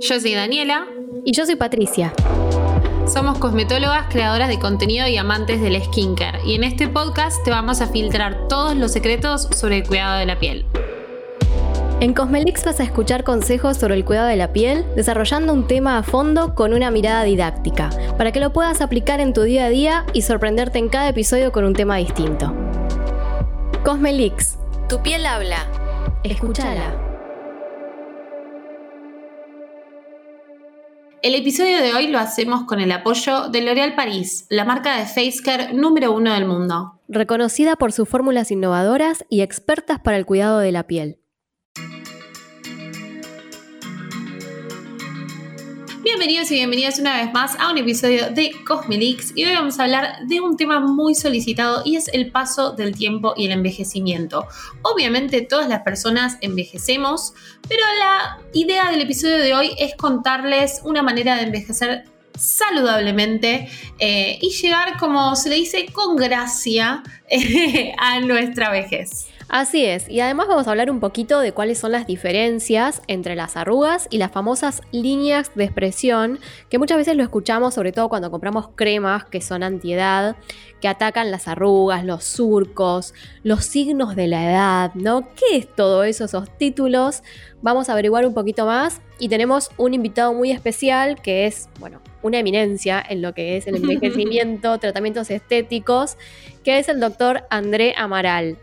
Yo soy Daniela. Y yo soy Patricia. Somos cosmetólogas, creadoras de contenido y amantes del skincare. Y en este podcast te vamos a filtrar todos los secretos sobre el cuidado de la piel. En Cosmelix vas a escuchar consejos sobre el cuidado de la piel, desarrollando un tema a fondo con una mirada didáctica, para que lo puedas aplicar en tu día a día y sorprenderte en cada episodio con un tema distinto. Cosmelix, tu piel habla. Escúchala. El episodio de hoy lo hacemos con el apoyo de L'Oréal Paris, la marca de face care número uno del mundo. Reconocida por sus fórmulas innovadoras y expertas para el cuidado de la piel. Bienvenidos y bienvenidas una vez más a un episodio de Cosmelix y hoy vamos a hablar de un tema muy solicitado y es el paso del tiempo y el envejecimiento. Obviamente todas las personas envejecemos, pero la idea del episodio de hoy es contarles una manera de envejecer saludablemente eh, y llegar, como se le dice, con gracia a nuestra vejez. Así es, y además vamos a hablar un poquito de cuáles son las diferencias entre las arrugas y las famosas líneas de expresión, que muchas veces lo escuchamos, sobre todo cuando compramos cremas que son antiedad, que atacan las arrugas, los surcos, los signos de la edad, ¿no? ¿Qué es todo eso, esos títulos? Vamos a averiguar un poquito más y tenemos un invitado muy especial que es, bueno, una eminencia en lo que es el envejecimiento, tratamientos estéticos, que es el doctor André Amaral.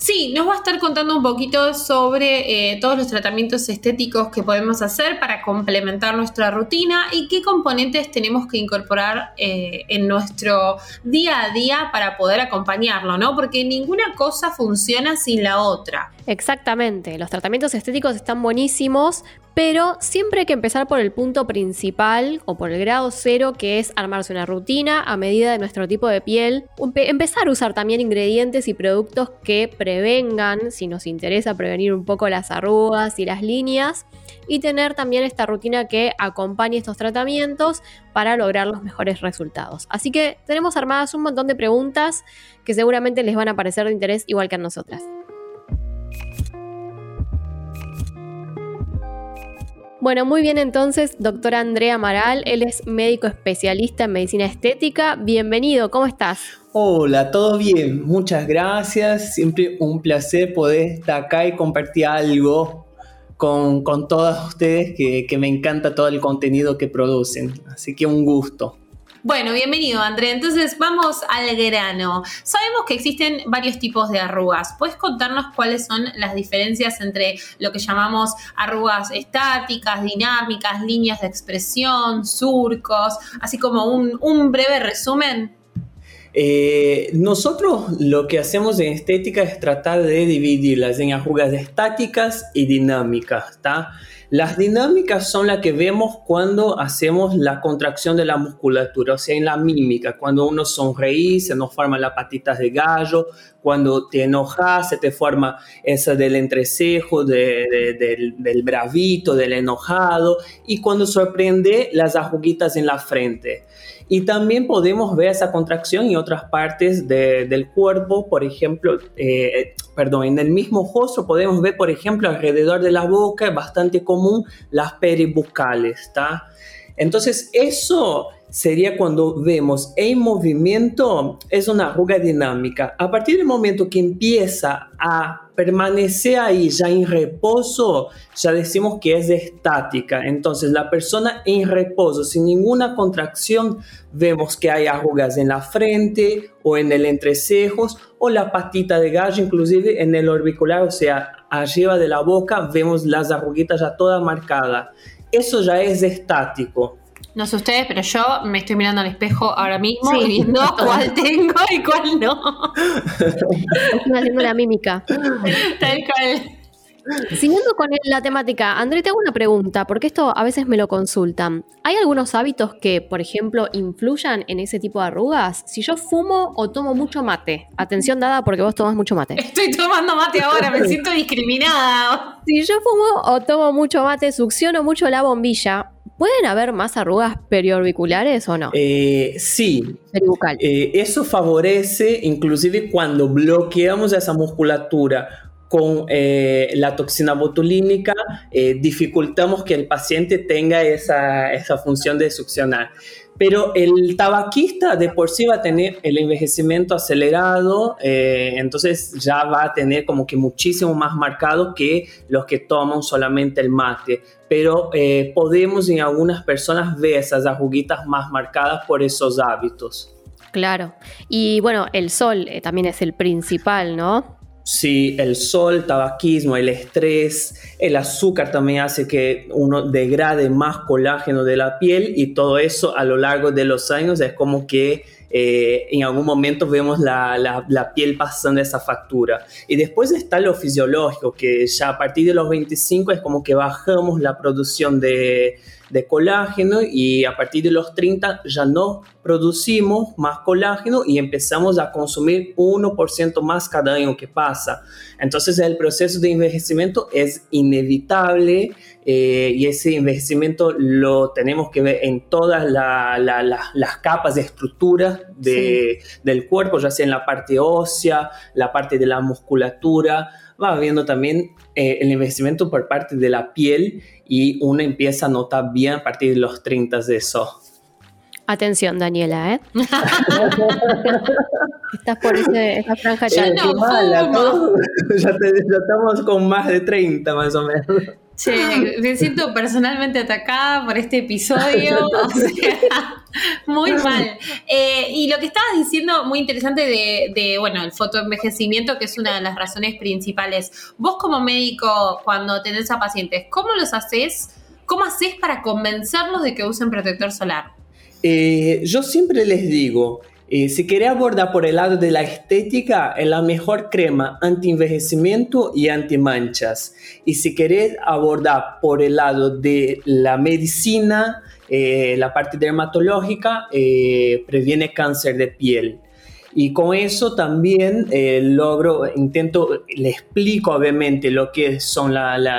Sí, nos va a estar contando un poquito sobre eh, todos los tratamientos estéticos que podemos hacer para complementar nuestra rutina y qué componentes tenemos que incorporar eh, en nuestro día a día para poder acompañarlo, ¿no? Porque ninguna cosa funciona sin la otra. Exactamente, los tratamientos estéticos están buenísimos, pero siempre hay que empezar por el punto principal o por el grado cero, que es armarse una rutina a medida de nuestro tipo de piel. empezar a usar también ingredientes y productos que prevengan, si nos interesa prevenir un poco las arrugas y las líneas. Y tener también esta rutina que acompañe estos tratamientos para lograr los mejores resultados. Así que tenemos armadas un montón de preguntas que seguramente les van a parecer de interés igual que a nosotras. Bueno, muy bien entonces, doctor Andrea Amaral, él es médico especialista en medicina estética. Bienvenido, ¿cómo estás? Hola, todo bien, muchas gracias. Siempre un placer poder estar acá y compartir algo con, con todos ustedes, que, que me encanta todo el contenido que producen. Así que un gusto. Bueno, bienvenido André. Entonces vamos al grano. Sabemos que existen varios tipos de arrugas. ¿Puedes contarnos cuáles son las diferencias entre lo que llamamos arrugas estáticas, dinámicas, líneas de expresión, surcos, así como un, breve resumen? Eh, nosotros lo que hacemos en estética es tratar de dividirlas en arrugas estáticas y dinámicas, ¿está? Las dinámicas son las que vemos cuando hacemos la contracción de la musculatura, o sea, en la mímica, cuando uno sonreí, se nos forman las patitas de gallo, cuando te enojas, se te forma esa del entrecejo, del, del, bravito, del enojado, y cuando sorprende, las arruguitas en la frente. Y también podemos ver esa contracción en otras partes del cuerpo, por ejemplo, eh, perdón, en el mismo rostro podemos ver, por ejemplo, alrededor de la boca, es bastante común las peribucales, ¿está? Entonces, eso sería cuando vemos en movimiento, es una arruga dinámica. A partir del momento que empieza a permanecer ahí ya en reposo, ya decimos que es estática. Entonces, la persona en reposo, sin ninguna contracción, vemos que hay arrugas en la frente o en el entrecejos o la patita de gallo, inclusive en el orbicular, o sea, arriba de la boca, vemos las arruguitas ya todas marcadas. Eso ya es estático. No sé ustedes, pero yo me estoy mirando al espejo ahora mismo y viendo cuál tengo y cuál no. Estoy haciendo la mímica. Tal cual. Siguiendo con la temática, André, te hago una pregunta, porque esto a veces me lo consultan. ¿Hay algunos hábitos que, por ejemplo, influyan en ese tipo de arrugas? Si yo fumo o tomo mucho mate, atención dada porque vos tomas mucho mate. Estoy tomando mate ahora, me siento discriminada. Si yo fumo o tomo mucho mate, succiono mucho la bombilla, ¿Pueden haber más arrugas periorbiculares o no? Eh, sí. Eh, eso favorece, inclusive cuando bloqueamos esa musculatura con eh, la toxina botulínica dificultamos que el paciente tenga esa, esa función de succionar. Pero el tabaquista de por sí va a tener el envejecimiento acelerado, eh, entonces ya va a tener como que muchísimo más marcado que los que toman solamente el mate. Pero podemos en algunas personas ver esas ajuguitas más marcadas por esos hábitos. Claro. Y bueno, el sol también es el principal, ¿no? Sí, el sol, tabaquismo, el estrés, el azúcar también hace que uno degrade más colágeno de la piel y todo eso a lo largo de los años es como que eh, en algún momento vemos la, la, piel pasando esa factura. Y después está lo fisiológico, que ya a partir de los 25 es como que bajamos la producción de, de colágeno y a partir de los 30 ya no producimos más colágeno y empezamos a consumir 1% más cada año que pasa. Entonces el proceso de envejecimiento es inevitable eh, y ese envejecimiento lo tenemos que ver en todas las capas de estructura de, del cuerpo, ya sea en la parte ósea, la parte de la musculatura, va viendo también eh, el envejecimiento por parte de la piel y uno empieza a notar bien a partir de los 30 de eso. Atención, Daniela, ¿eh? Estás por esa franja ya. Eh, ya, estamos con más de 30 más o menos. Sí, me siento personalmente atacada por este episodio. o sea, muy mal. Eh, y lo que estabas diciendo, muy interesante de, de, bueno, el fotoenvejecimiento, que es una de las razones principales. Vos como médico, cuando tenés a pacientes, ¿cómo los haces? ¿Cómo haces para convencerlos de que usen protector solar? Eh, yo siempre les digo, eh, si querés abordar por el lado de la estética, es la mejor crema anti-envejecimiento y anti-manchas. Y si querés abordar por el lado de la medicina, eh, la parte dermatológica, previene cáncer de piel. Y con eso también logro, intento, le explico obviamente lo que son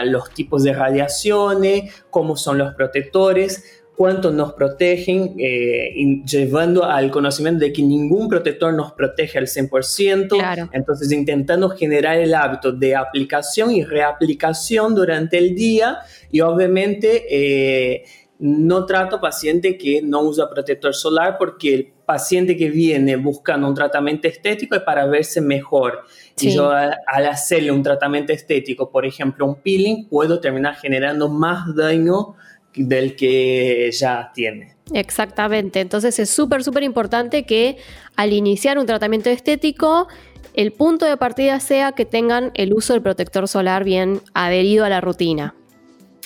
los tipos de radiaciones, cómo son los protectores, cuánto nos protegen, eh, llevando al conocimiento de que ningún protector nos protege al 100%. Entonces, intentando generar el hábito de aplicación y reaplicación durante el día y obviamente... Eh, no trato paciente que no usa protector solar porque el paciente que viene buscando un tratamiento estético es para verse mejor. Y yo al, hacerle un tratamiento estético, por ejemplo, un peeling, puedo terminar generando más daño del que ya tiene. Exactamente, entonces es súper, súper importante que al iniciar un tratamiento estético, el punto de partida sea que tengan el uso del protector solar bien adherido a la rutina.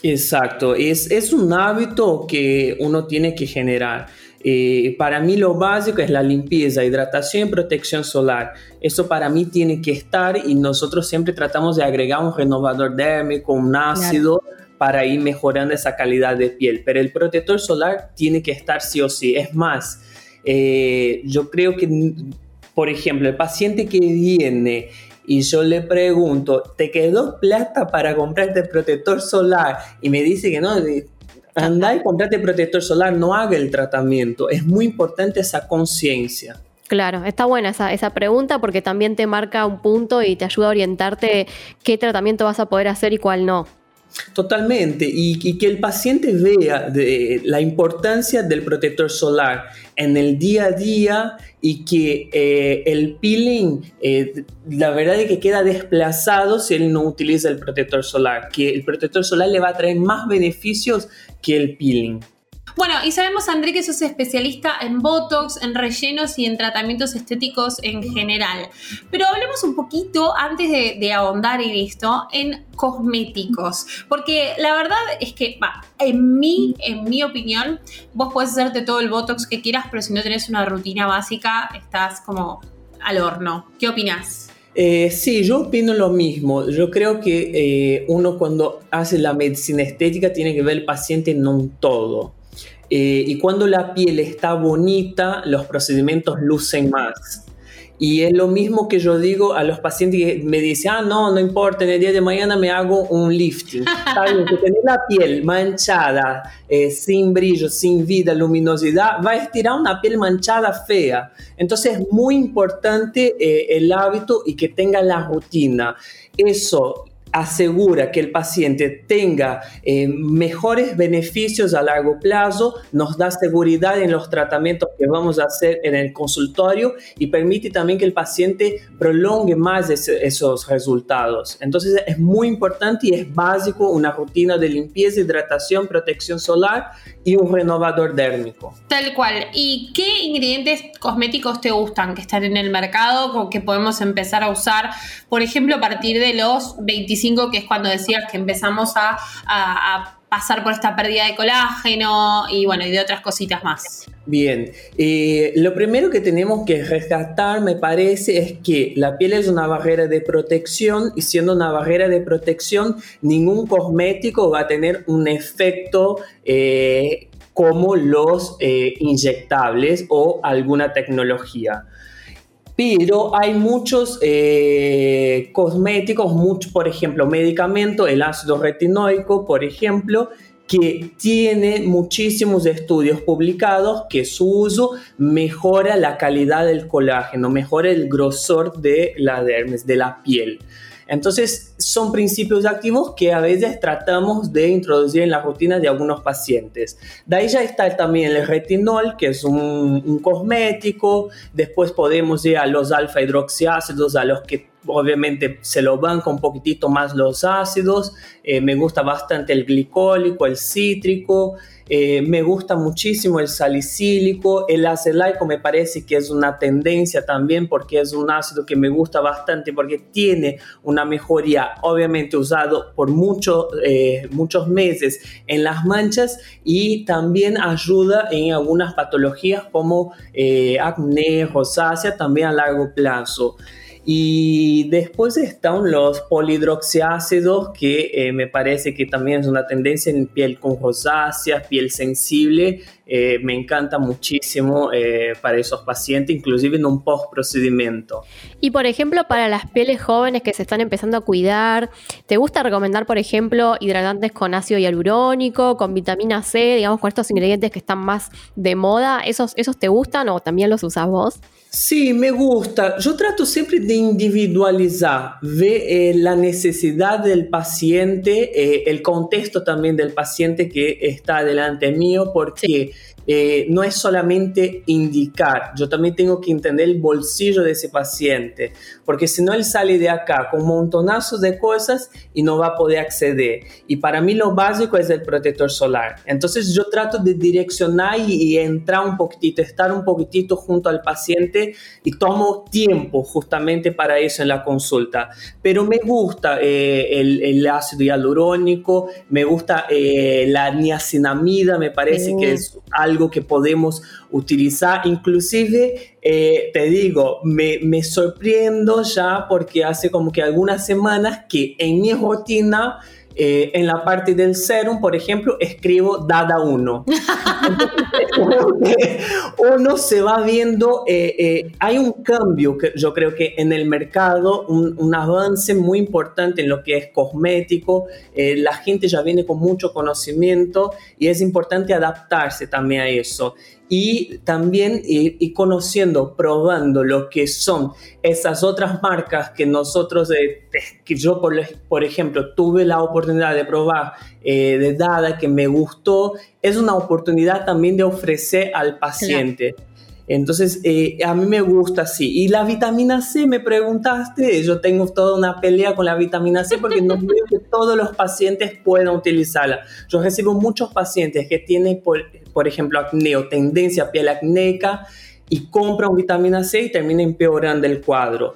Exacto, es, es un hábito que uno tiene que generar. Eh, para mí lo básico es la limpieza, hidratación y protección solar. Eso para mí tiene que estar y nosotros siempre tratamos de agregar un renovador dérmico, un ácido para ir mejorando esa calidad de piel. Pero el protector solar tiene que estar sí o sí. Es más, eh, yo creo que, por ejemplo, el paciente que viene y yo le pregunto, ¿te quedó plata para comprarte protector solar? Y me dice que no, anda y comprate protector solar, no haga el tratamiento. Es muy importante esa conciencia. Claro, está buena esa, esa, pregunta porque también te marca un punto y te ayuda a orientarte qué tratamiento vas a poder hacer y cuál no. Totalmente, y, que el paciente vea de, la importancia del protector solar en el día a día y que eh, el peeling, eh, la verdad es que queda desplazado si él no utiliza el protector solar, que el protector solar le va a traer más beneficios que el peeling. Bueno, y sabemos, André, que sos especialista en Botox, en rellenos y en tratamientos estéticos en general. Pero hablemos un poquito, antes de, ahondar en esto, en cosméticos. Porque la verdad es que, en mi, en mi opinión, vos puedes hacerte todo el Botox que quieras, pero si no tenés una rutina básica, estás como al horno. ¿Qué opinas? Eh, sí, yo opino lo mismo. Yo creo que eh, uno cuando hace la medicina estética tiene que ver el paciente en un todo. Eh, y cuando la piel está bonita, los procedimientos lucen más. Y es lo mismo que yo digo a los pacientes que me dicen, ah, no, no importa, en el día de mañana me hago un lifting. Saben que tener la piel manchada, eh, sin brillo, sin vida, luminosidad, va a estirar una piel manchada fea. Entonces es muy importante eh, el hábito y que tenga la rutina. Eso asegura que el paciente tenga eh, mejores beneficios a largo plazo, nos da seguridad en los tratamientos que vamos a hacer en el consultorio y permite también que el paciente prolongue más esos resultados. Entonces es muy importante y es básico una rutina de limpieza, hidratación, protección solar y un renovador dérmico. Tal cual. ¿Y qué ingredientes cosméticos te gustan que están en el mercado que podemos empezar a usar, por ejemplo, a partir de los 25 que es cuando decías que empezamos a, pasar por esta pérdida de colágeno y bueno, y de otras cositas más. Bien, eh, lo primero que tenemos que rescatar, me parece, es que la piel es una barrera de protección y siendo una barrera de protección, ningún cosmético va a tener un efecto eh, como los eh, inyectables o alguna tecnología pero hay muchos eh, cosméticos, mucho, por ejemplo, medicamento, el ácido retinoico, por ejemplo, que tiene muchísimos estudios publicados que su uso mejora la calidad del colágeno, mejora el grosor de la dermis, de la piel. Entonces, son principios activos que a veces tratamos de introducir en la rutina de algunos pacientes. De ahí ya está también el retinol, que es un, cosmético. Después podemos ir a los alfa hidroxiácidos, a los que obviamente se lo van con un poquitito más los ácidos. Eh, me gusta bastante el glicólico, el cítrico. Eh, me gusta muchísimo el salicílico, el acelaico me parece que es una tendencia también porque es un ácido que me gusta bastante porque tiene una mejoría obviamente usado por mucho, eh, muchos meses en las manchas y también ayuda en algunas patologías como acné, rosácea también a largo plazo. Y después están los polidroxiácidos, que eh, me parece que también es una tendencia en piel con rosáceas, piel sensible. Eh, me encanta muchísimo eh, para esos pacientes, inclusive en un post-procedimiento. Y por ejemplo, para las pieles jóvenes que se están empezando a cuidar, ¿te gusta recomendar, por ejemplo, hidratantes con ácido hialurónico, con vitamina C, digamos, con estos ingredientes que están más de moda? ¿Esos, esos te gustan o también los usas vos? Sí, me gusta. Yo trato siempre de individualizar, ver eh, la necesidad del paciente, eh, el contexto también del paciente que está delante mío, porque eh, no es solamente indicar, yo también tengo que entender el bolsillo de ese paciente, porque si no él sale de acá con montonazos de cosas y no va a poder acceder. Y para mí lo básico es el protector solar. Entonces yo trato de direccionar y, entrar un poquitito, estar un poquitito junto al paciente y tomo tiempo justamente para eso en la consulta. Pero me gusta eh, el, ácido hialurónico, me gusta eh, la niacinamida, me parece que es algo algo que podemos utilizar. Inclusive, eh, te digo, me, me sorprendo ya porque hace como que algunas semanas que en mi rutina eh, en la parte del serum, por ejemplo, escribo DADA 1. uno se va viendo, eh, eh, hay un cambio que yo creo que en el mercado, un, un avance muy importante en lo que es cosmético, la gente ya viene con mucho conocimiento y es importante adaptarse también a eso y también ir, conociendo, probando lo que son esas otras marcas que nosotros, eh, que yo por, por, ejemplo tuve la oportunidad de probar eh, de Dada que me gustó, es una oportunidad también de ofrecer al paciente. Entonces, eh, a mí me gusta así. Y la vitamina C, me preguntaste, yo tengo toda una pelea con la vitamina C porque no veo que todos los pacientes puedan utilizarla. Yo recibo muchos pacientes que tienen, por, por ejemplo, acné o tendencia a piel acnéica y compran vitamina C y termina empeorando el cuadro.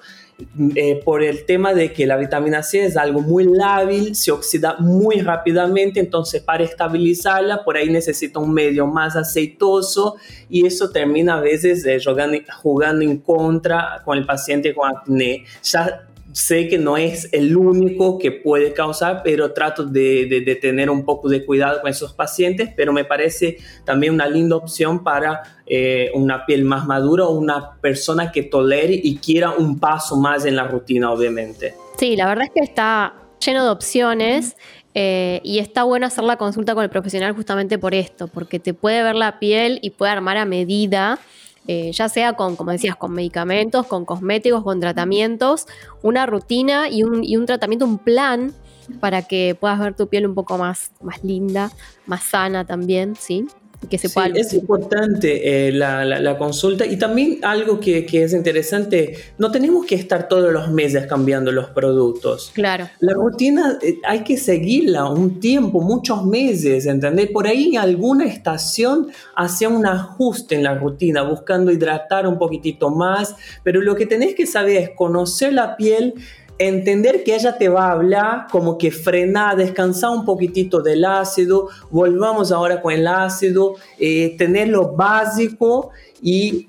Eh, por el tema de que la vitamina C es algo muy lábil, se oxida muy rápidamente, entonces para estabilizarla por ahí necesita un medio más aceitoso y eso termina a veces eh, jugando, jugando en contra con el paciente con acné. Ya sé que no es el único que puede causar, pero trato de, tener un poco de cuidado con esos pacientes, pero me parece también una linda opción para eh, una piel más madura o una persona que tolere y quiera un paso más en la rutina, obviamente. Sí, la verdad es que está lleno de opciones. Eh, y está bueno hacer la consulta con el profesional justamente por esto, porque te puede ver la piel y puede armar a medida eh, ya sea con, como decías, con medicamentos, con cosméticos, con tratamientos, una rutina y un, y un tratamiento, un plan para que puedas ver tu piel un poco más, más linda, más sana también, ¿sí? Que se sí, Es importante eh, la, consulta y también algo que, es interesante, no tenemos que estar todos los meses cambiando los productos. Claro. La rutina eh, hay que seguirla un tiempo, muchos meses, ¿entendés? Por ahí en alguna estación hacía un ajuste en la rutina, buscando hidratar un poquitito más, pero lo que tenés que saber es conocer la piel entender que ella te va a hablar como que frena, descansar un poquitito del ácido, volvamos ahora con el ácido, eh, tener lo básico y,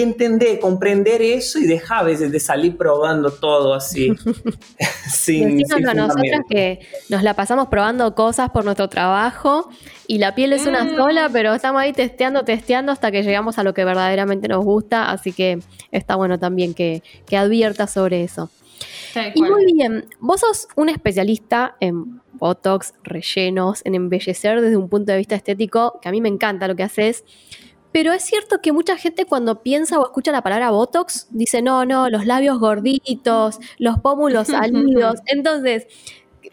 entender, comprender eso y dejar a veces de salir probando todo así. sin, sin a nosotras que nos la pasamos probando cosas por nuestro trabajo y la piel es una mm. sola, pero estamos ahí testeando, testeando hasta que llegamos a lo que verdaderamente nos gusta, así que está bueno también que, que adviertas sobre eso. Y muy bien, vos sos un especialista en Botox, rellenos, en embellecer desde un punto de vista estético, que a mí me encanta lo que haces. Pero es cierto que mucha gente cuando piensa o escucha la palabra Botox dice, no, no, los labios gorditos, los pómulos salidos. Entonces,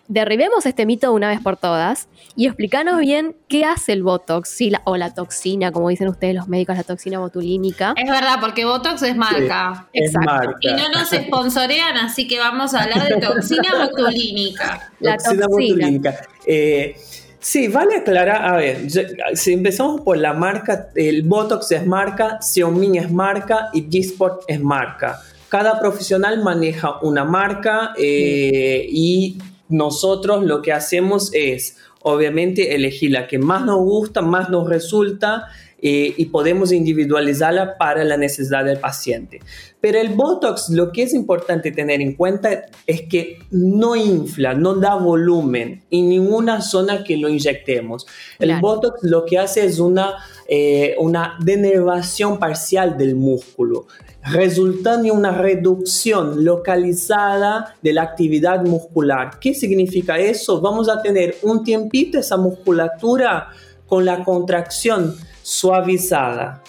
derribemos este mito una vez por todas y explícanos bien qué hace el Botox o la toxina, como dicen ustedes los médicos, la toxina botulínica. Es verdad, porque Botox es marca. Exacto. Y no nos sponsorean, así que vamos a hablar de toxina botulínica. La toxina, botulínica. Eh, sí, vale aclarar, a ver, si empezamos por la marca, el Botox es marca, Xiaomi es marca y G-Sport es marca. Cada profesional maneja una marca eh, y nosotros lo que hacemos es, obviamente, elegir la que más nos gusta, más nos resulta eh, y podemos individualizarla para la necesidad del paciente. Pero el Botox, lo que es importante tener en cuenta es que no infla, no da volumen en ninguna zona que lo inyectemos. El Botox lo que hace es una, eh, una denervación parcial del músculo resultando en una reducción localizada de la actividad muscular. ¿Qué significa eso? Vamos a tener un tiempito esa musculatura con la contracción suavizada.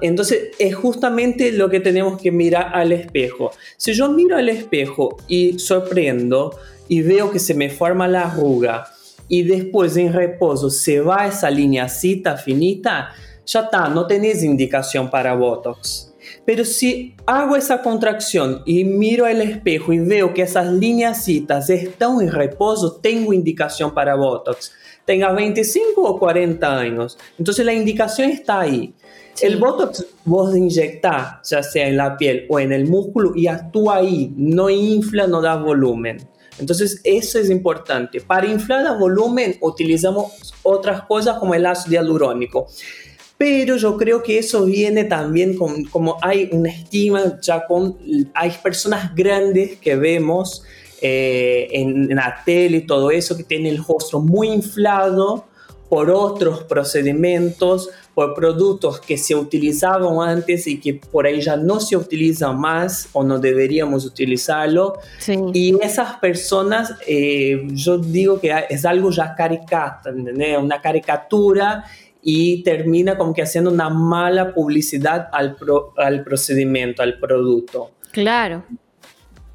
Entonces es justamente lo que tenemos que mirar al espejo. Si yo miro al espejo y sorprendo y veo que se me forma la arruga y después en reposo se va esa lineacita finita, ya está, no tenés indicación para Botox. Pero si hago esa contracción y miro al espejo y veo que esas líneas están en reposo, tengo indicación para Botox. Tenga 25 o 40 años. Entonces la indicación está ahí. El Botox vos inyectás, ya sea en la piel o en el músculo, y actúa ahí. No infla, no da volumen. Entonces, eso es importante. Para inflar el volumen, utilizamos otras cosas como el ácido hialurónico pero yo creo que eso viene también con, como hay una estima ya con, hay personas grandes que vemos eh, en, la tele y todo eso, que tienen el rostro muy inflado por otros procedimientos, por productos que se utilizaban antes y que por ahí ya no se utilizan más o no deberíamos utilizarlo. Y esas personas, eh, yo digo que es algo ya caricato, una caricatura y termina como que haciendo una mala publicidad al, al procedimiento, al producto. Claro.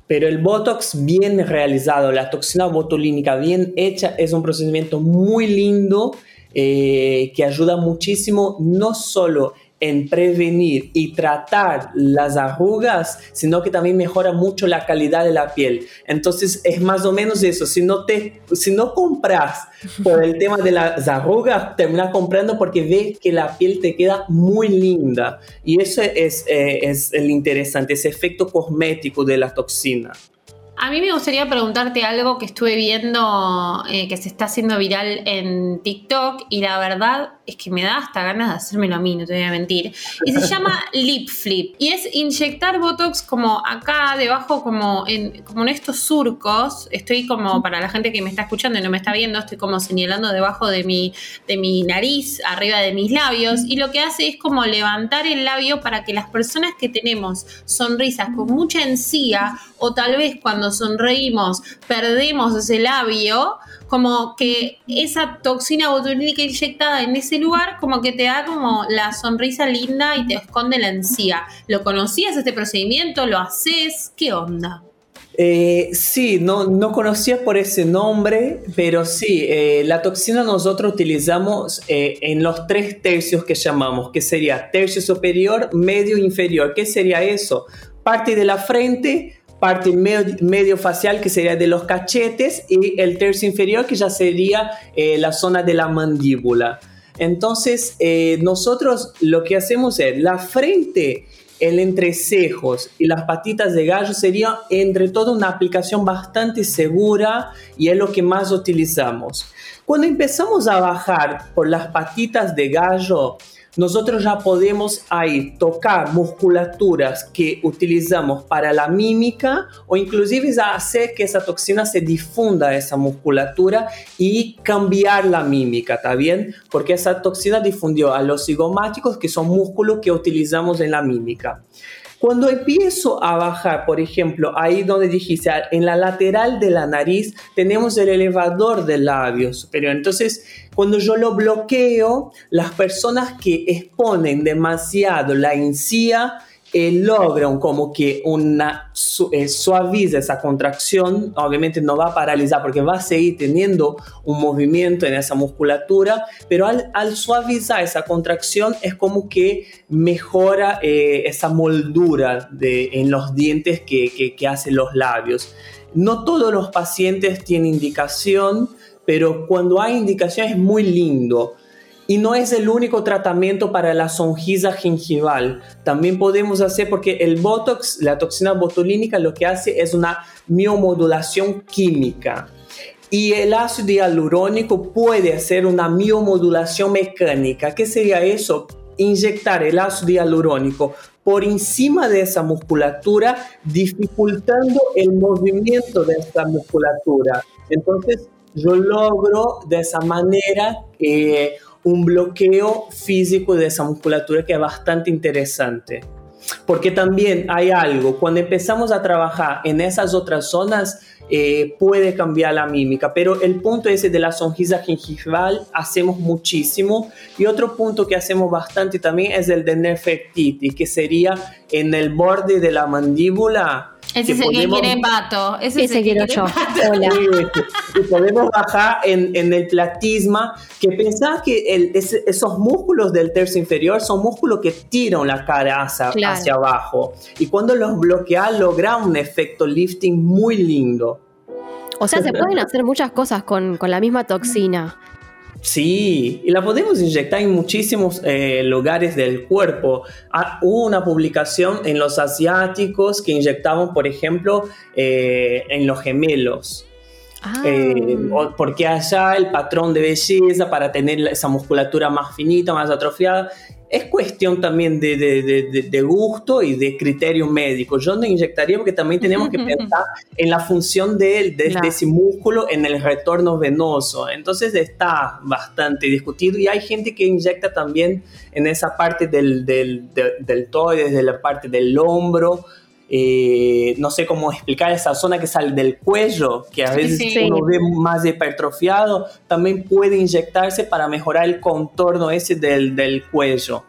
Pero el Botox bien realizado, la toxina botulínica bien hecha, es un procedimiento muy lindo eh, que ayuda muchísimo no solo en prevenir y tratar las arrugas, sino que también mejora mucho la calidad de la piel. Entonces es más o menos eso, si no, te, si no compras por el tema de las arrugas, terminas comprando porque ves que la piel te queda muy linda. Y eso es, eh, es el interesante, ese efecto cosmético de la toxina. A mí me gustaría preguntarte algo que estuve viendo eh, que se está haciendo viral en TikTok y la verdad es que me da hasta ganas de hacérmelo a mí, no te voy a mentir. Y se llama Lip Flip. Y es inyectar Botox como acá debajo, como en, como en estos surcos. Estoy como, para la gente que me está escuchando y no me está viendo, estoy como señalando debajo de mi, de mi nariz, arriba de mis labios. Y lo que hace es como levantar el labio para que las personas que tenemos sonrisas con mucha encía o tal vez cuando sonreímos perdemos ese labio, como que esa toxina botulínica inyectada en ese lugar, como que te da como la sonrisa linda y te esconde la encía. ¿Lo conocías este procedimiento? ¿Lo haces? ¿Qué onda? Eh, sí, no, no conocía por ese nombre, pero sí, eh, la toxina nosotros utilizamos eh, en los tres tercios que llamamos, que sería tercio superior, medio, inferior. ¿Qué sería eso? Parte de la frente, parte medio, facial que sería de los cachetes y el tercio inferior que ya sería eh, la zona de la mandíbula. Entonces, eh, nosotros lo que hacemos es la frente, el entrecejos y las patitas de gallo sería entre todo una aplicación bastante segura y es lo que más utilizamos. Cuando empezamos a bajar por las patitas de gallo, nosotros ya podemos ahí tocar musculaturas que utilizamos para la mímica o inclusive hacer que esa toxina se difunda a esa musculatura y cambiar la mímica, ¿está bien? Porque esa toxina difundió a los cigomáticos, que son músculos que utilizamos en la mímica. Cuando empiezo a bajar, por ejemplo, ahí donde dijiste, en la lateral de la nariz tenemos el elevador del labio superior. Entonces, cuando yo lo bloqueo, las personas que exponen demasiado la encía, eh, logran como que una eh, suaviza esa contracción, obviamente no va a paralizar porque va a seguir teniendo un movimiento en esa musculatura, pero al, suavizar esa contracción es como que mejora eh, esa moldura de, en los dientes que, que, que hacen los labios. No todos los pacientes tienen indicación, pero cuando hay indicación es muy lindo. Y no es el único tratamiento para la sonrisa gingival. También podemos hacer, porque el Botox, la toxina botulínica, lo que hace es una miomodulación química. Y el ácido hialurónico puede hacer una miomodulación mecánica. ¿Qué sería eso? Inyectar el ácido hialurónico por encima de esa musculatura, dificultando el movimiento de esa musculatura. Entonces, yo logro de esa manera que un bloqueo físico de esa musculatura que es bastante interesante. Porque también hay algo, cuando empezamos a trabajar en esas otras zonas, eh, puede cambiar la mímica, pero el punto ese de la sonrisa gingival hacemos muchísimo y otro punto que hacemos bastante también es el de Nefertiti, que sería en el borde de la mandíbula ese es el que quiere pato. Ese, es el quiero yo. Hola. y podemos bajar en, en, el platisma, que pensás que el, esos músculos del tercio inferior son músculos que tiran la cara hacia, hacia abajo. Y cuando los bloqueas, logra un efecto lifting muy lindo. O sea, se pueden hacer muchas cosas con, con la misma toxina. Sí, y la podemos inyectar en muchísimos eh, lugares del cuerpo. Ah, hubo una publicación en los asiáticos que inyectaban, por ejemplo, eh, en los gemelos. Ah. Eh, porque allá el patrón de belleza para tener esa musculatura más finita, más atrofiada, es cuestión también de, de, de, gusto y de criterio médico. Yo no inyectaría porque también tenemos que pensar en la función de, ese músculo en el retorno venoso. Entonces está bastante discutido y hay gente que inyecta también en esa parte del, del, del, desde la parte del hombro. Eh, no sé cómo explicar esa zona que sale del cuello, que a veces uno ve más hipertrofiado, también puede inyectarse para mejorar el contorno ese del, del cuello.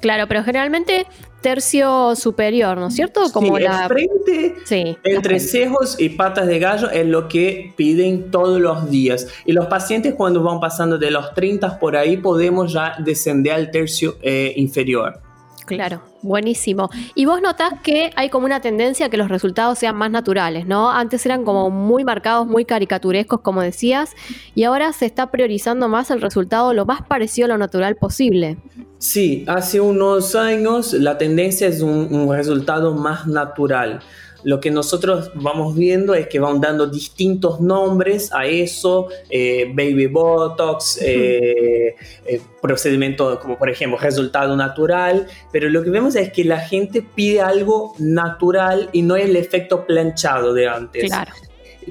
Claro, pero generalmente tercio superior, ¿no es cierto? Como la frente, entre cejos y patas de gallo es lo que piden todos los días. Y los pacientes cuando van pasando de los 30 por ahí podemos ya descender al tercio eh, inferior. Claro, buenísimo. Y vos notás que hay como una tendencia a que los resultados sean más naturales, ¿no? Antes eran como muy marcados, muy caricaturescos, como decías, y ahora se está priorizando más el resultado lo más parecido a lo natural posible. Sí, hace unos años la tendencia es un, resultado más natural. Lo que nosotros vamos viendo es que van dando distintos nombres a eso, eh, baby botox, eh, eh, procedimiento como por ejemplo resultado natural, pero lo que vemos es que la gente pide algo natural y no el efecto planchado de antes. Claro.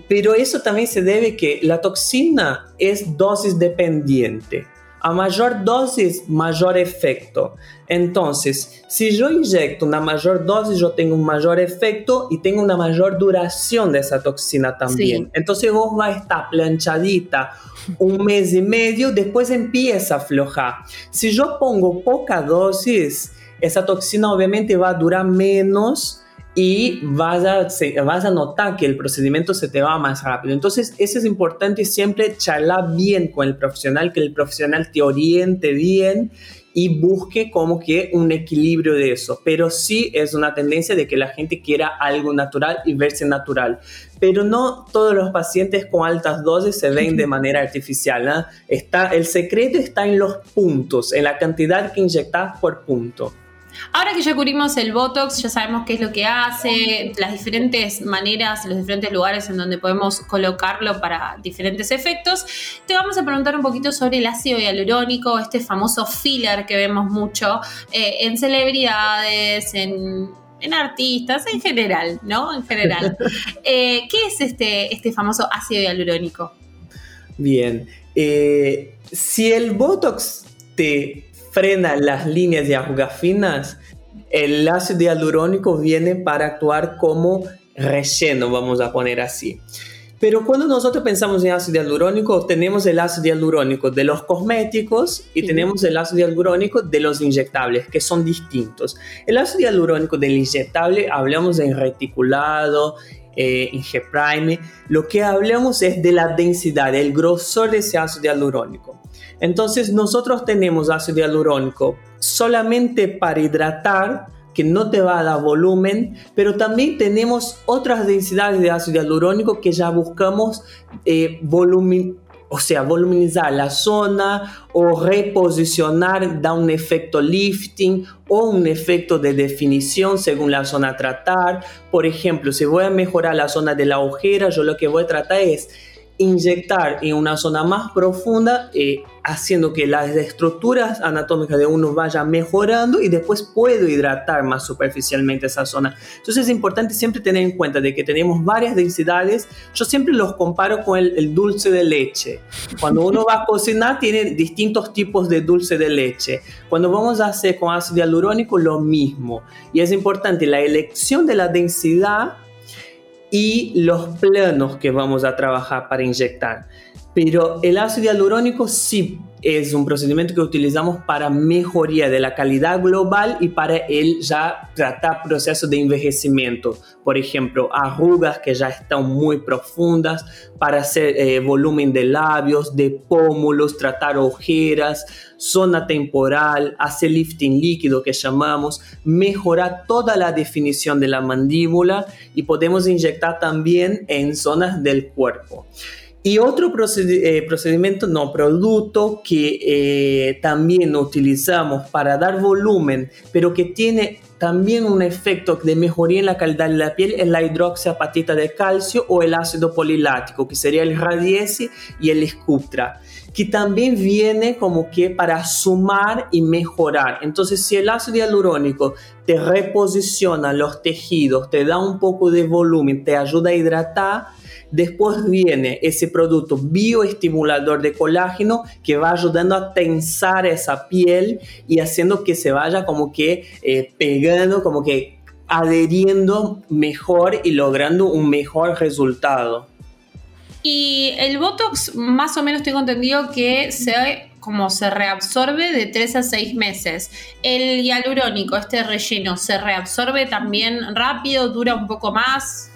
Pero eso también se debe que la toxina es dosis dependiente. A mayor dosis, mayor efecto. Entonces, si yo inyecto una mayor dosis, yo tengo un mayor efecto y tengo una mayor duración de esa toxina también. Entonces vos va a estar planchadita un mes y medio, después empieza a aflojar. Si yo pongo poca dosis, esa toxina obviamente va a durar menos y vas a, vas a notar que el procedimiento se te va más rápido. Entonces, eso es importante siempre charlar bien con el profesional, que el profesional te oriente bien y busque como que un equilibrio de eso. Pero sí es una tendencia de que la gente quiera algo natural y verse natural. Pero no todos los pacientes con altas dosis se ven de manera artificial. ¿ah? Está, el secreto está en los puntos, en la cantidad que inyectas por punto. Ahora que ya cubrimos el Botox, ya sabemos qué es lo que hace, las diferentes maneras, los diferentes lugares en donde podemos colocarlo para diferentes efectos, te vamos a preguntar un poquito sobre el ácido hialurónico, este famoso filler que vemos mucho eh, en celebridades, en, artistas, en general, ¿no? En general. Eh, ¿Qué es este, este famoso ácido hialurónico? Bien, eh, si el Botox te frena las líneas de arrugas finas, el ácido hialurónico viene para actuar como relleno, vamos a poner así. Pero cuando nosotros pensamos en ácido hialurónico, tenemos el ácido hialurónico de los cosméticos y tenemos el ácido hialurónico de los inyectables, que son distintos. El ácido hialurónico del inyectable, hablamos en reticulado, eh, en G-Prime, lo que hablamos es de la densidad, el grosor de ese ácido hialurónico. Entonces nosotros tenemos ácido hialurónico solamente para hidratar, que no te va a dar volumen, pero también tenemos otras densidades de ácido hialurónico que ya buscamos eh, volumen, o sea, voluminizar la zona o reposicionar, da un efecto lifting o un efecto de definición según la zona a tratar. Por ejemplo, si voy a mejorar la zona de la ojera, yo lo que voy a tratar es inyectar en una zona más profunda, eh, haciendo que las estructuras anatómicas de uno vayan mejorando y después puedo hidratar más superficialmente esa zona. Entonces es importante siempre tener en cuenta de que tenemos varias densidades. Yo siempre los comparo con el, el dulce de leche. Cuando uno va a cocinar tiene distintos tipos de dulce de leche. Cuando vamos a hacer con ácido hialurónico lo mismo. Y es importante la elección de la densidad y los planos que vamos a trabajar para inyectar. Pero el ácido hialurónico sí es un procedimiento que utilizamos para mejoría de la calidad global y para el ya tratar procesos de envejecimiento. Por ejemplo, arrugas que ya están muy profundas, para hacer eh, volumen de labios, de pómulos, tratar ojeras, zona temporal, hacer lifting líquido que llamamos, mejorar toda la definición de la mandíbula y podemos inyectar también en zonas del cuerpo. Y otro eh, procedimiento, no, producto que eh, también utilizamos para dar volumen, pero que tiene también un efecto de mejoría en la calidad de la piel es la hidroxiapatita de calcio o el ácido polilático, que sería el Radiesi y el Sculptra, que también viene como que para sumar y mejorar. Entonces, si el ácido hialurónico te reposiciona los tejidos, te da un poco de volumen, te ayuda a hidratar, Después viene ese producto bioestimulador de colágeno que va ayudando a tensar esa piel y haciendo que se vaya como que eh, pegando, como que adheriendo mejor y logrando un mejor resultado. Y el Botox, más o menos tengo entendido que se como se reabsorbe de 3 a 6 meses. El hialurónico, este relleno, ¿se reabsorbe también rápido? ¿Dura un poco más?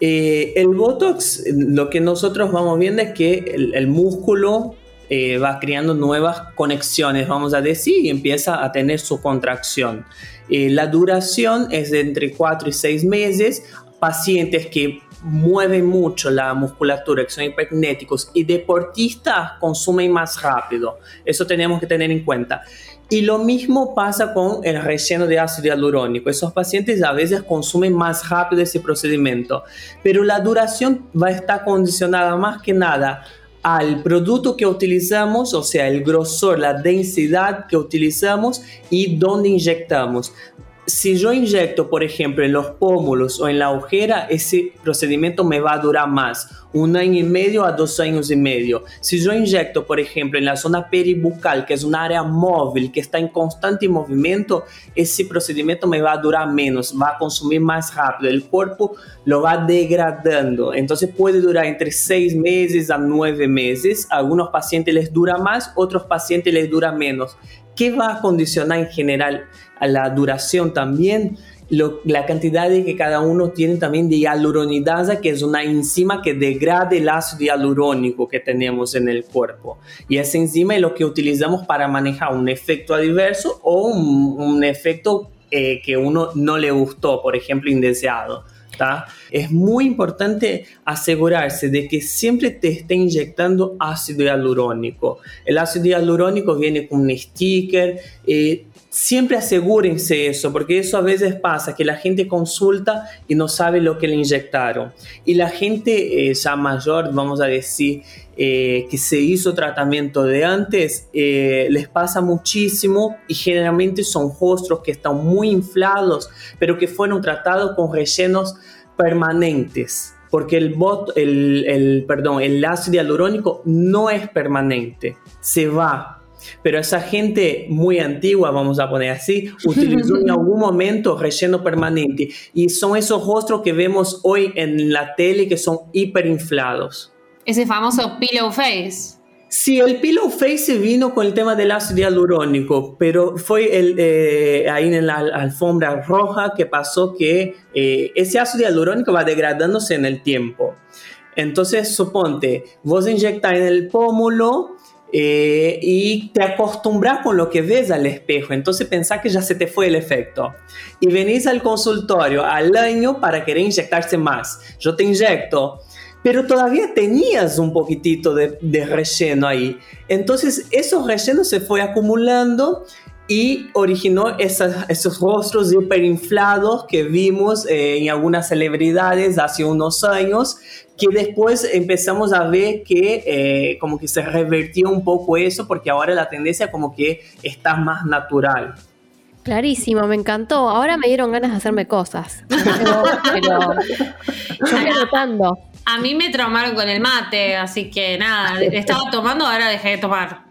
Eh, el Botox, lo que nosotros vamos viendo es que el, músculo eh, va creando nuevas conexiones, vamos a decir, y empieza a tener su contracción. Eh, la duración es de entre 4 y 6 meses. Pacientes que mueven mucho la musculatura, que son hiperkinéticos, y deportistas consumen más rápido. Eso tenemos que tener en cuenta. Y lo mismo pasa con el relleno de ácido hialurónico. Esos pacientes a veces consumen más rápido ese procedimiento, pero la duración va a estar condicionada más que nada al producto que utilizamos, o sea, el grosor, la densidad que utilizamos y dónde inyectamos si yo inyecto, por ejemplo, en los pómulos o en la ojera, ese procedimiento me va a durar más, un año y medio a dos años y medio. Si yo inyecto, por ejemplo, en la zona peribucal, que es un área móvil, que está en constante movimiento, ese procedimiento me va a durar menos, va a consumir más rápido, el cuerpo lo va degradando. Entonces puede durar entre seis meses a nueve meses. Algunos pacientes les dura más, otros pacientes les dura menos. ¿Qué va a condicionar en general a la duración también? la cantidad de que cada uno tiene también de hialuronidasa, que es una enzima que degrada el ácido hialurónico que tenemos en el cuerpo. Y esa enzima es lo que utilizamos para manejar un efecto adverso o un, efecto eh, que uno no le gustó, por ejemplo, indeseado. Es muy importante asegurarse de que siempre te esté inyectando ácido hialurónico. El ácido hialurónico viene con un sticker. Eh, siempre asegúrense eso, porque eso a veces pasa, que la gente consulta y no sabe lo que le inyectaron. Y la gente eh, ya mayor, vamos a decir, eh, que se hizo tratamiento de antes, les pasa muchísimo y generalmente son rostros que están muy inflados, pero que fueron tratados con rellenos permanentes, porque el, bot, el, el, perdón, el ácido hialurónico no es permanente, se va. Pero esa gente muy antigua, vamos a poner así, utilizó en algún momento relleno permanente. Y son esos rostros que vemos hoy en la tele que son hiperinflados. Ese famoso pillow face. Sí, el pillow face vino con el tema del ácido hialurónico, pero fue el, eh, ahí en la alfombra roja que pasó que eh, ese ácido hialurónico va degradándose en el tiempo. Entonces, suponte, vos inyectas en el pómulo eh, y te acostumbras con lo que ves al espejo, entonces pensás que ya se te fue el efecto. Y venís al consultorio al año para querer inyectarse más. Yo te inyecto pero todavía tenías un poquitito de, relleno ahí. Entonces esos rellenos se fue acumulando y originó esos rostros hiperinflados que vimos eh, en algunas celebridades hace unos años, que después empezamos a ver que eh, como que se revertió un poco eso, porque ahora la tendencia como que está más natural. Clarísimo, me encantó. Ahora me dieron ganas de hacerme cosas. Pero, pero yo notando. A mí me traumaron con el mate, así que nada, estaba tomando, ahora dejé de tomar.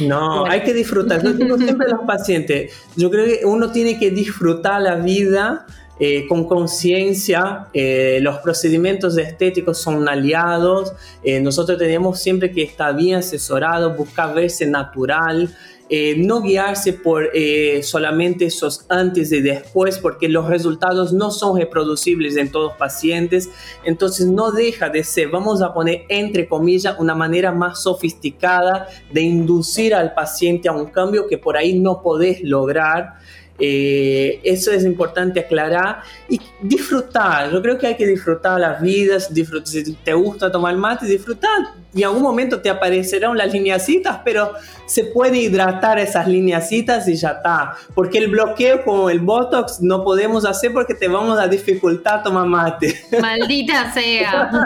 No, hay que disfrutar. Yo digo siempre a los pacientes, yo creo que uno tiene que disfrutar la vida eh, con conciencia. Eh, los procedimientos estéticos son aliados. Eh, nosotros tenemos siempre que estar bien asesorados, buscar verse natural. Eh, no guiarse por eh, solamente esos antes y después, porque los resultados no son reproducibles en todos los pacientes. Entonces no deja de ser, vamos a poner entre comillas, una manera más sofisticada de inducir al paciente a un cambio que por ahí no podés lograr. Eh, eso es importante aclarar y disfrutar. Yo creo que hay que disfrutar las vidas, si te gusta tomar mate, disfrutar. Y en algún momento te aparecerán las lineacitas, pero se puede hidratar esas lineacitas y ya está. Porque el bloqueo con el Botox no podemos hacer porque te vamos a dificultar tomar mate. Maldita sea.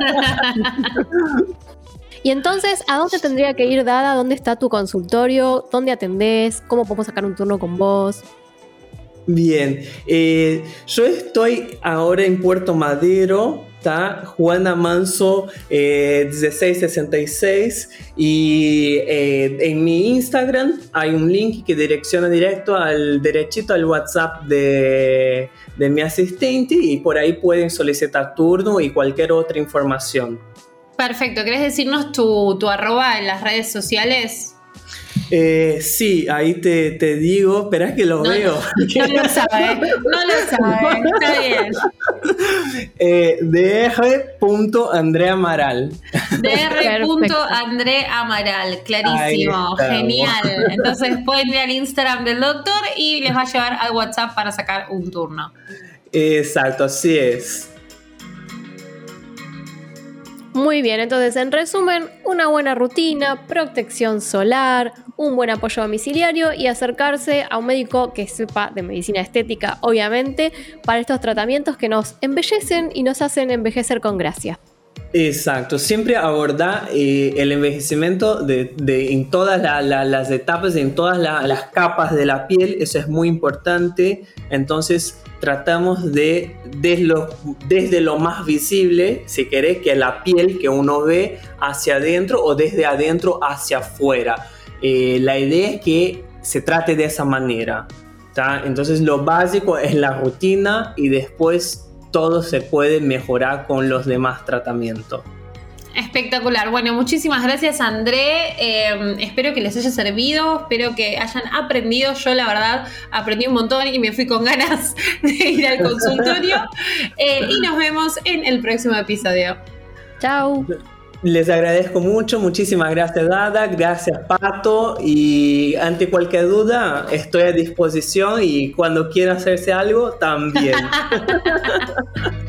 Y entonces, ¿a dónde tendría que ir Dada? ¿Dónde está tu consultorio? ¿Dónde atendés? ¿Cómo podemos sacar un turno con vos? Bien, eh, yo estoy ahora en Puerto Madero, está Juana Manso 1666 eh, y eh, en mi Instagram hay un link que direcciona directo al derechito al WhatsApp de, de mi asistente y por ahí pueden solicitar turno y cualquier otra información. Perfecto, ¿querés decirnos tu, tu arroba en las redes sociales? Eh, sí, ahí te, te digo, espera que lo veo. No lo sabe, no lo sabe, está bien. Eh, Amaral. Dr. Amaral, clarísimo, genial. Entonces pueden ir al Instagram del doctor y les va a llevar al WhatsApp para sacar un turno. Exacto, así es. Muy bien, entonces en resumen, una buena rutina, protección solar, un buen apoyo domiciliario y acercarse a un médico que sepa de medicina estética, obviamente, para estos tratamientos que nos embellecen y nos hacen envejecer con gracia. Exacto, siempre abordar eh, el envejecimiento de, en todas las etapas, en todas las capas de la piel, eso es muy importante. Entonces tratamos de desde lo, más visible, si querés, que la piel que uno ve hacia adentro o desde adentro hacia afuera. Eh, la idea es que se trate de esa manera. Entonces lo básico es la rutina y después todo se puede mejorar con los demás tratamientos. Espectacular. Bueno, muchísimas gracias André. Em, espero que les haya servido, espero que hayan aprendido. Yo la verdad aprendí un montón y me fui con ganas de ir al consultorio. Eh, y nos vemos en el próximo episodio. Chao. Les agradezco mucho, muchísimas gracias Dada, gracias Pato y ante cualquier duda estoy a disposición y cuando quieran hacerse algo también.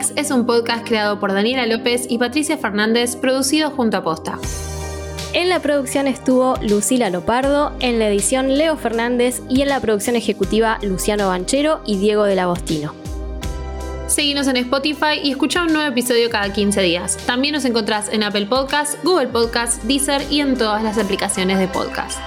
Es un podcast creado por Daniela López y Patricia Fernández, producido junto a Posta. En la producción estuvo Lucila Lopardo, en la edición Leo Fernández y en la producción ejecutiva Luciano Banchero y Diego del Agostino. Seguinos en Spotify y escucha un nuevo episodio cada 15 días. También nos encontrás en Apple Podcasts, Google Podcasts, Deezer y en todas las aplicaciones de podcast.